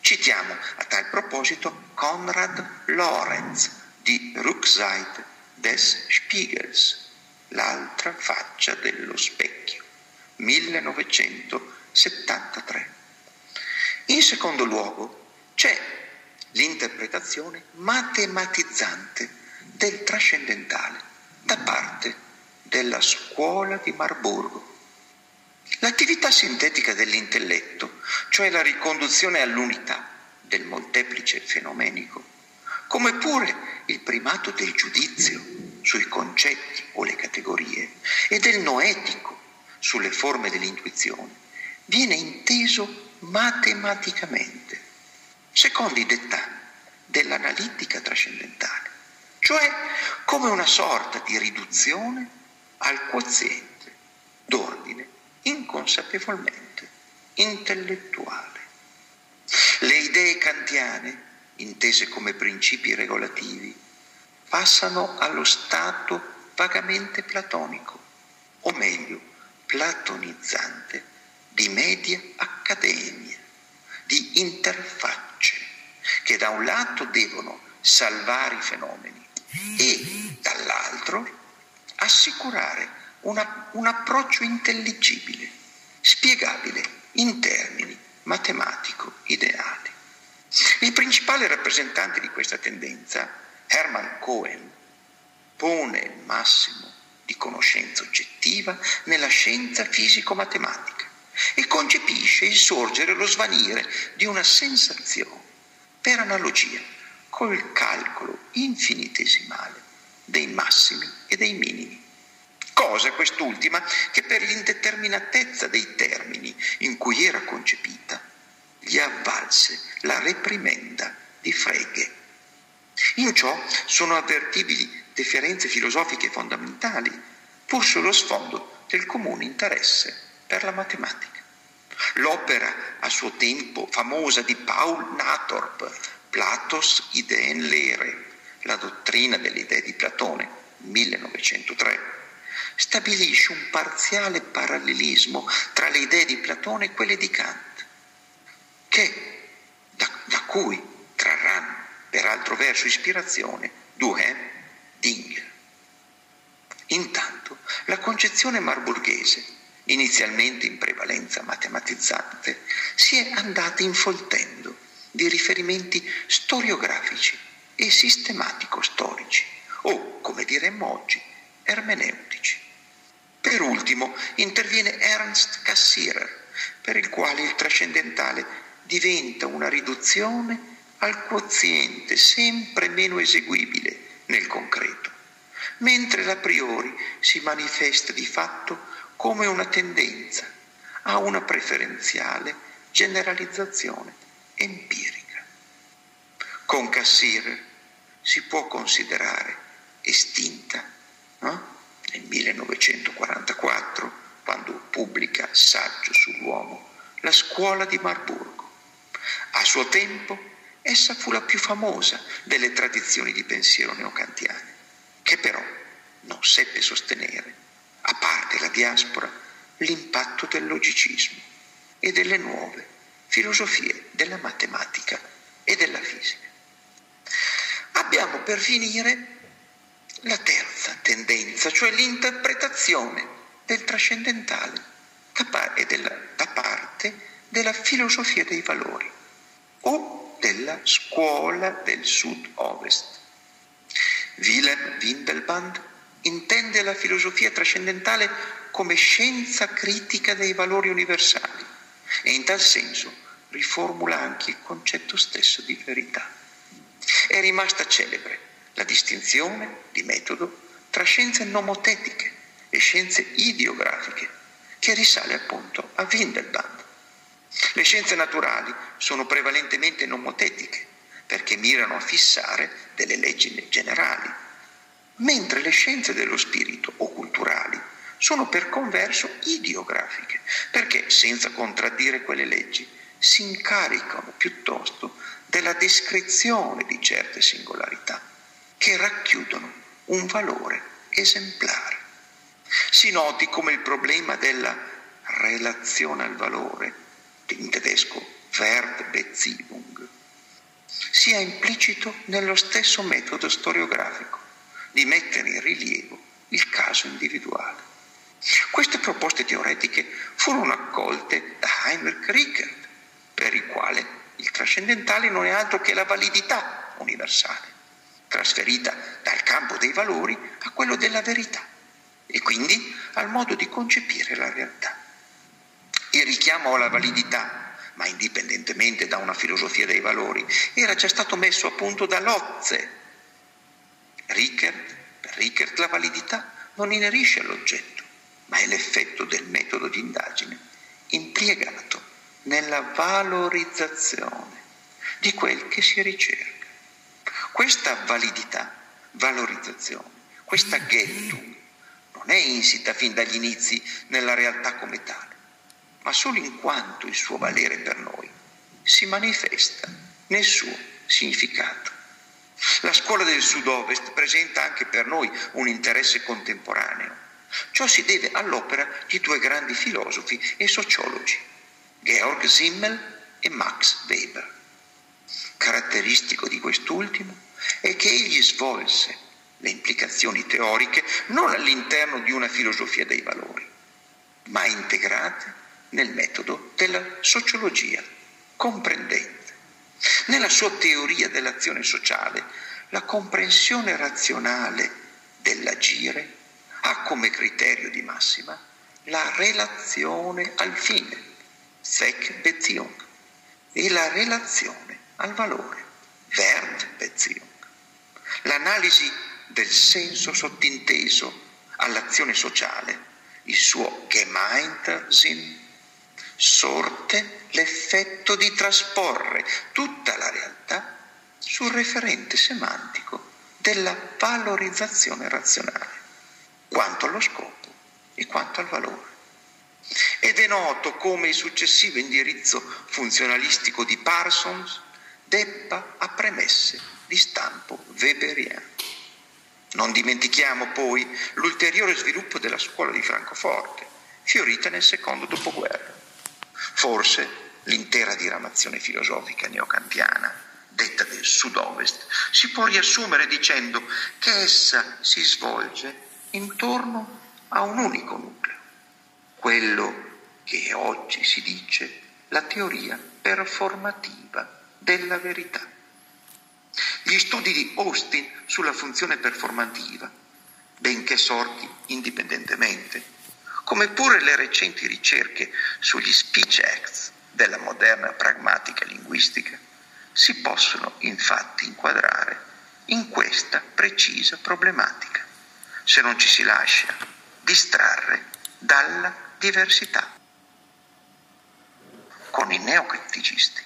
Speaker 2: Citiamo a tal proposito Konrad Lorenz di Rückseite des Spiegels, l'altra faccia dello specchio, 1973. In secondo luogo c'è l'interpretazione matematizzante del trascendentale da parte della scuola di Marburgo. L'attività sintetica dell'intelletto, cioè la riconduzione all'unità del molteplice fenomenico, come pure il primato del giudizio sui concetti o le categorie e del noetico sulle forme dell'intuizione, viene inteso matematicamente, secondo i dettami dell'analitica trascendentale, cioè come una sorta di riduzione al quoziente d'ordine inconsapevolmente intellettuale. Le idee kantiane, intese come principi regolativi, passano allo stato vagamente platonico, o meglio, platonizzante, di media accademia, di interfacce, che da un lato devono salvare i fenomeni e dall'altro assicurare una, un approccio intelligibile, spiegabile in termini matematico-ideali. Il principale rappresentante di questa tendenza, Hermann Cohen, pone il massimo di conoscenza oggettiva nella scienza fisico-matematica e concepisce il sorgere e lo svanire di una sensazione per analogia col calcolo infinitesimale dei massimi e dei minimi. Cosa quest'ultima che per l'indeterminatezza dei termini in cui era concepita gli avvalse la reprimenda di Frege. In ciò sono avvertibili differenze filosofiche fondamentali, pur sullo sfondo del comune interesse per la matematica. L'opera a suo tempo famosa di Paul Nathorp, Platos Ideen Lere, la dottrina delle idee di Platone, 1903, stabilisce un parziale parallelismo tra le idee di Platone e quelle di Kant, che, da, da cui trarranno per altro verso ispirazione Duhem Dinger. Intanto la concezione marburghese, inizialmente in prevalenza matematizzante, si è andata infoltendo di riferimenti storiografici e sistematico-storici, o, come diremmo oggi, ermeneutici. Per ultimo interviene Ernst Cassirer, per il quale il trascendentale diventa una riduzione al quoziente sempre meno eseguibile nel concreto, mentre l'a priori si manifesta di fatto come una tendenza a una preferenziale generalizzazione empirica. Con Cassirer si può considerare estinta no? nel 1944, quando pubblica Saggio sull'uomo, la scuola di Marburgo. A suo tempo Essa fu la più famosa delle tradizioni di pensiero neocantiane, che però non seppe sostenere, a parte la diaspora, l'impatto del logicismo e delle nuove filosofie della matematica e della fisica. Abbiamo per finire la terza tendenza, cioè l'interpretazione del trascendentale da, parte della filosofia dei valori o della scuola del sud-ovest. Willem Windelband intende la filosofia trascendentale come scienza critica dei valori universali e in tal senso riformula anche il concetto stesso di verità. È rimasta celebre la distinzione di metodo tra scienze nomotetiche e scienze ideografiche, che risale appunto a Windelband. Le scienze naturali sono prevalentemente nomotetiche perché mirano a fissare delle leggi generali, mentre le scienze dello spirito o culturali sono per converso ideografiche perché senza contraddire quelle leggi si incaricano piuttosto della descrizione di certe singolarità che racchiudono un valore esemplare. Si noti come il problema della relazione al valore in tedesco Verdbeziehung, sia implicito nello stesso metodo storiografico di mettere in rilievo il caso individuale. Queste proposte teoretiche furono accolte da Heinrich Rickert, per il quale il trascendentale non è altro che la validità universale, trasferita dal campo dei valori a quello della verità e quindi al modo di concepire la realtà. Il richiamo alla validità, ma indipendentemente da una filosofia dei valori, era già stato messo a punto da Lotze. Rickert, per Rickert la validità non inerisce all'oggetto, ma è l'effetto del metodo di indagine impiegato nella valorizzazione di quel che si ricerca. Questa validità, valorizzazione, questa Geltung non è insita fin dagli inizi nella realtà come tale, ma solo in quanto il suo valere per noi si manifesta nel suo significato. La scuola del sud-ovest presenta anche per noi un interesse contemporaneo. Ciò si deve all'opera di due grandi filosofi e sociologi, Georg Simmel e Max Weber. Caratteristico di quest'ultimo è che egli svolse le implicazioni teoriche non all'interno di una filosofia dei valori, ma integrate nel metodo della sociologia comprendente. Nella sua teoria dell'azione sociale, la comprensione razionale dell'agire ha come criterio di massima la relazione al fine, Zweckbeziehung, e la relazione al valore, Wertbeziehung. L'analisi del senso sottinteso all'azione sociale, il suo Gemeinsinn, sorte l'effetto di trasporre tutta la realtà sul referente semantico della valorizzazione razionale, quanto allo scopo e quanto al valore. Ed è noto come il successivo indirizzo funzionalistico di Parsons debba a premesse di stampo weberiano. Non dimentichiamo poi l'ulteriore sviluppo della scuola di Francoforte, fiorita nel secondo dopoguerra. Forse l'intera diramazione filosofica neocantiana, detta del sud-ovest, si può riassumere dicendo che essa si svolge intorno a un unico nucleo, quello che oggi si dice la teoria performativa della verità. Gli studi di Austin sulla funzione performativa, benché sorti indipendentemente, come pure le recenti ricerche sugli speech acts della moderna pragmatica linguistica, si possono infatti inquadrare in questa precisa problematica, se non ci si lascia distrarre dalla diversità con i neocriticisti.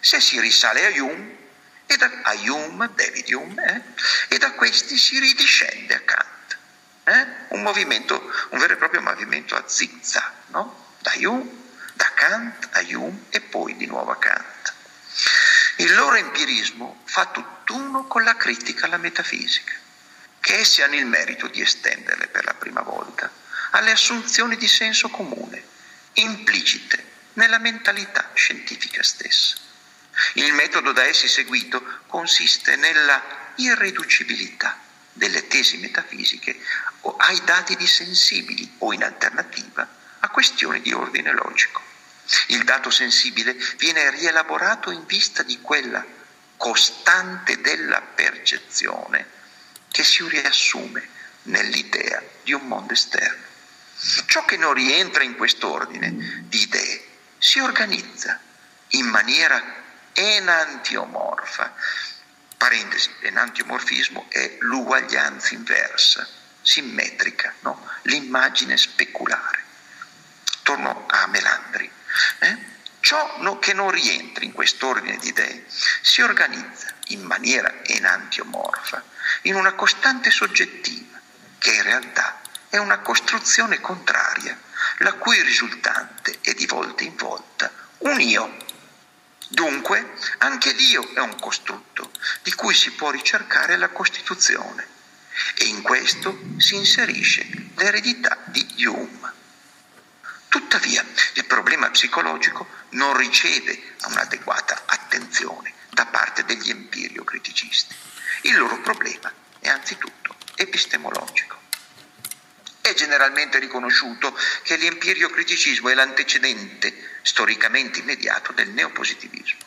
Speaker 2: Se si risale a Hume, e da, a Hume, David Hume, eh, e da questi si ridiscende a Kant. Eh? Un movimento, un vero e proprio movimento a zigzag, no? Da Hume, da Kant a Hume e poi di nuovo a Kant. Il loro empirismo fa tutt'uno con la critica alla metafisica, che essi hanno il merito di estenderle per la prima volta alle assunzioni di senso comune, implicite nella mentalità scientifica stessa. Il metodo da essi seguito consiste nella irriducibilità delle tesi metafisiche ai dati dissensibili o in alternativa a questioni di ordine logico. Il dato sensibile viene rielaborato in vista di quella costante della percezione che si riassume nell'idea di un mondo esterno. Ciò che non rientra in quest'ordine di idee si organizza in maniera enantiomorfa. Parentesi, l'enantiomorfismo è l'uguaglianza inversa, simmetrica, no? l'immagine speculare. Torno a Melandri. Eh? Ciò che non rientra in quest'ordine di idee si organizza in maniera enantiomorfa, in una costante soggettiva, che in realtà è una costruzione contraria, la cui risultante è di volta in volta un io Dunque, anche Dio è un costrutto di cui si può ricercare la Costituzione e in questo si inserisce l'eredità di Hume. Tuttavia, il problema psicologico non riceve un'adeguata attenzione da parte degli empirio-criticisti. Il loro problema è anzitutto epistemologico. È generalmente riconosciuto che l'empirio-criticismo è l'antecedente storicamente immediato del neopositivismo.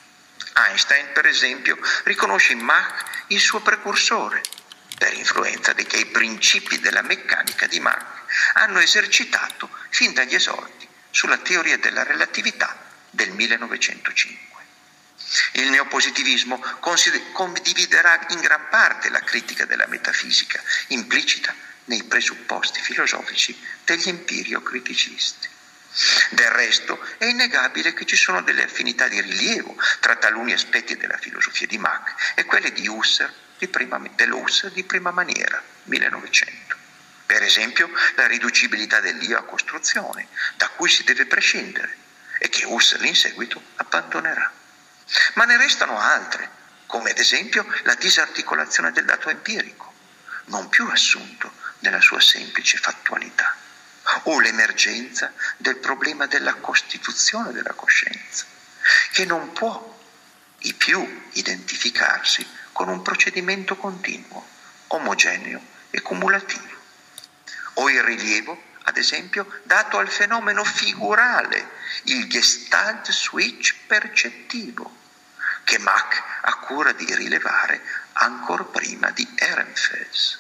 Speaker 2: Einstein, per esempio, riconosce in Mach il suo precursore, per influenza di che i principi della meccanica di Mach hanno esercitato fin dagli esordi sulla teoria della relatività del 1905. Il neopositivismo condividerà in gran parte la critica della metafisica implicita nei presupposti filosofici degli empirio-criticisti. Del resto è innegabile che ci sono delle affinità di rilievo tra taluni aspetti della filosofia di Mach e quelle di Husserl di prima, dell'Husserl di prima maniera, 1900. Per esempio la riducibilità dell'io a costruzione, da cui si deve prescindere e che Husserl in seguito abbandonerà. Ma ne restano altre, come ad esempio la disarticolazione del dato empirico, non più assunto nella sua semplice fattualità, o l'emergenza del problema della costituzione della coscienza, che non può i più identificarsi con un procedimento continuo, omogeneo e cumulativo, o il rilievo, ad esempio, dato al fenomeno figurale, il gestalt switch percettivo, che Mach ha cura di rilevare ancora prima di Ehrenfels.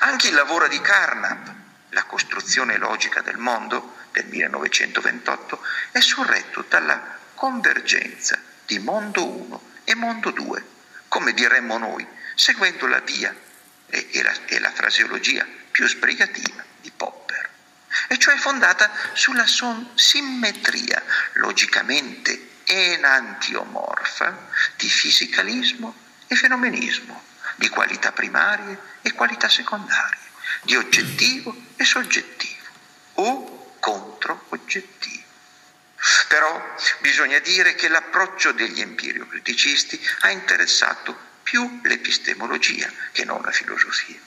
Speaker 2: Anche il lavoro di Carnap, La costruzione logica del mondo, del 1928, è sorretto dalla convergenza di mondo 1 e mondo 2, come diremmo noi, seguendo la via e, la, e la fraseologia più sbrigativa di Popper, e cioè fondata sulla simmetria logicamente enantiomorfa di fisicalismo e fenomenismo, di qualità primarie e qualità secondarie, di oggettivo e soggettivo o contro-oggettivo. Però bisogna dire che l'approccio degli empiriocriticisti ha interessato più l'epistemologia che non la filosofia.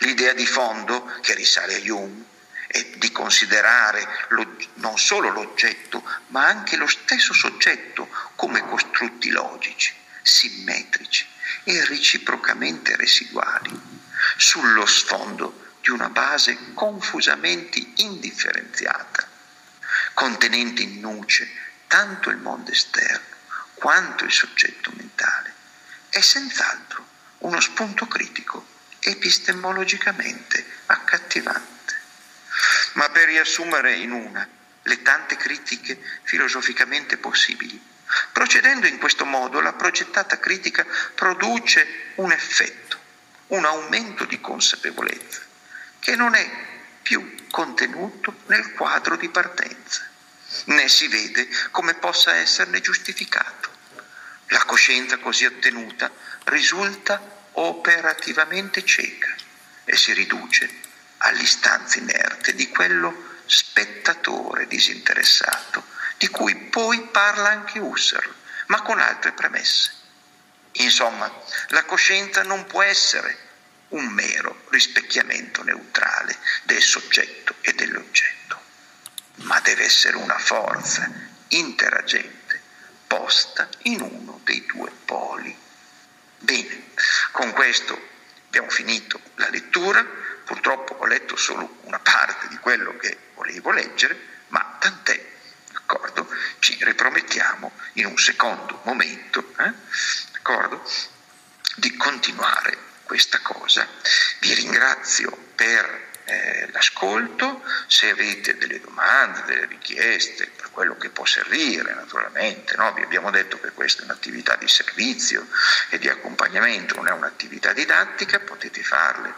Speaker 2: L'idea di fondo, che risale a Jung, è di considerare non solo l'oggetto, ma anche lo stesso soggetto come costrutti logici, simmetrici e reciprocamente residuali, sullo sfondo di una base confusamente indifferenziata, contenente in nuce tanto il mondo esterno quanto il soggetto mentale, è senz'altro uno spunto critico epistemologicamente accattivante. Ma per riassumere in una le tante critiche filosoficamente possibili, procedendo in questo modo la progettata critica produce un effetto, un aumento di consapevolezza, che non è più contenuto nel quadro di partenza, né si vede come possa esserne giustificato. La coscienza così ottenuta risulta operativamente cieca e si riduce all'istanza inerte di quello spettatore disinteressato, di cui poi parla anche Husserl, ma con altre premesse. Insomma, la coscienza non può essere un mero rispecchiamento neutrale del soggetto e dell'oggetto, ma deve essere una forza interagente posta in uno dei due poli. Bene, con questo abbiamo finito la lettura, purtroppo ho letto solo una parte di quello che volevo leggere, ma tant'è, d'accordo? Ci ripromettiamo in un secondo momento, eh? d'accordo? Di continuare questa cosa. Vi ringrazio per eh, l'ascolto, se avete delle domande, delle richieste, per quello che può servire naturalmente, no? vi abbiamo detto che questa è un'attività di servizio e di accompagnamento, non è un'attività didattica, potete farle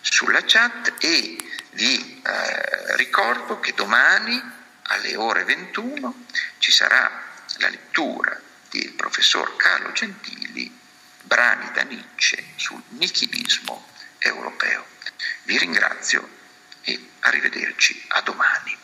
Speaker 2: sulla chat e vi eh, ricordo che domani alle ore 21 ci sarà la lettura del professor Carlo Gentili, brani da Nietzsche sul nichilismo europeo. Vi ringrazio e arrivederci a domani.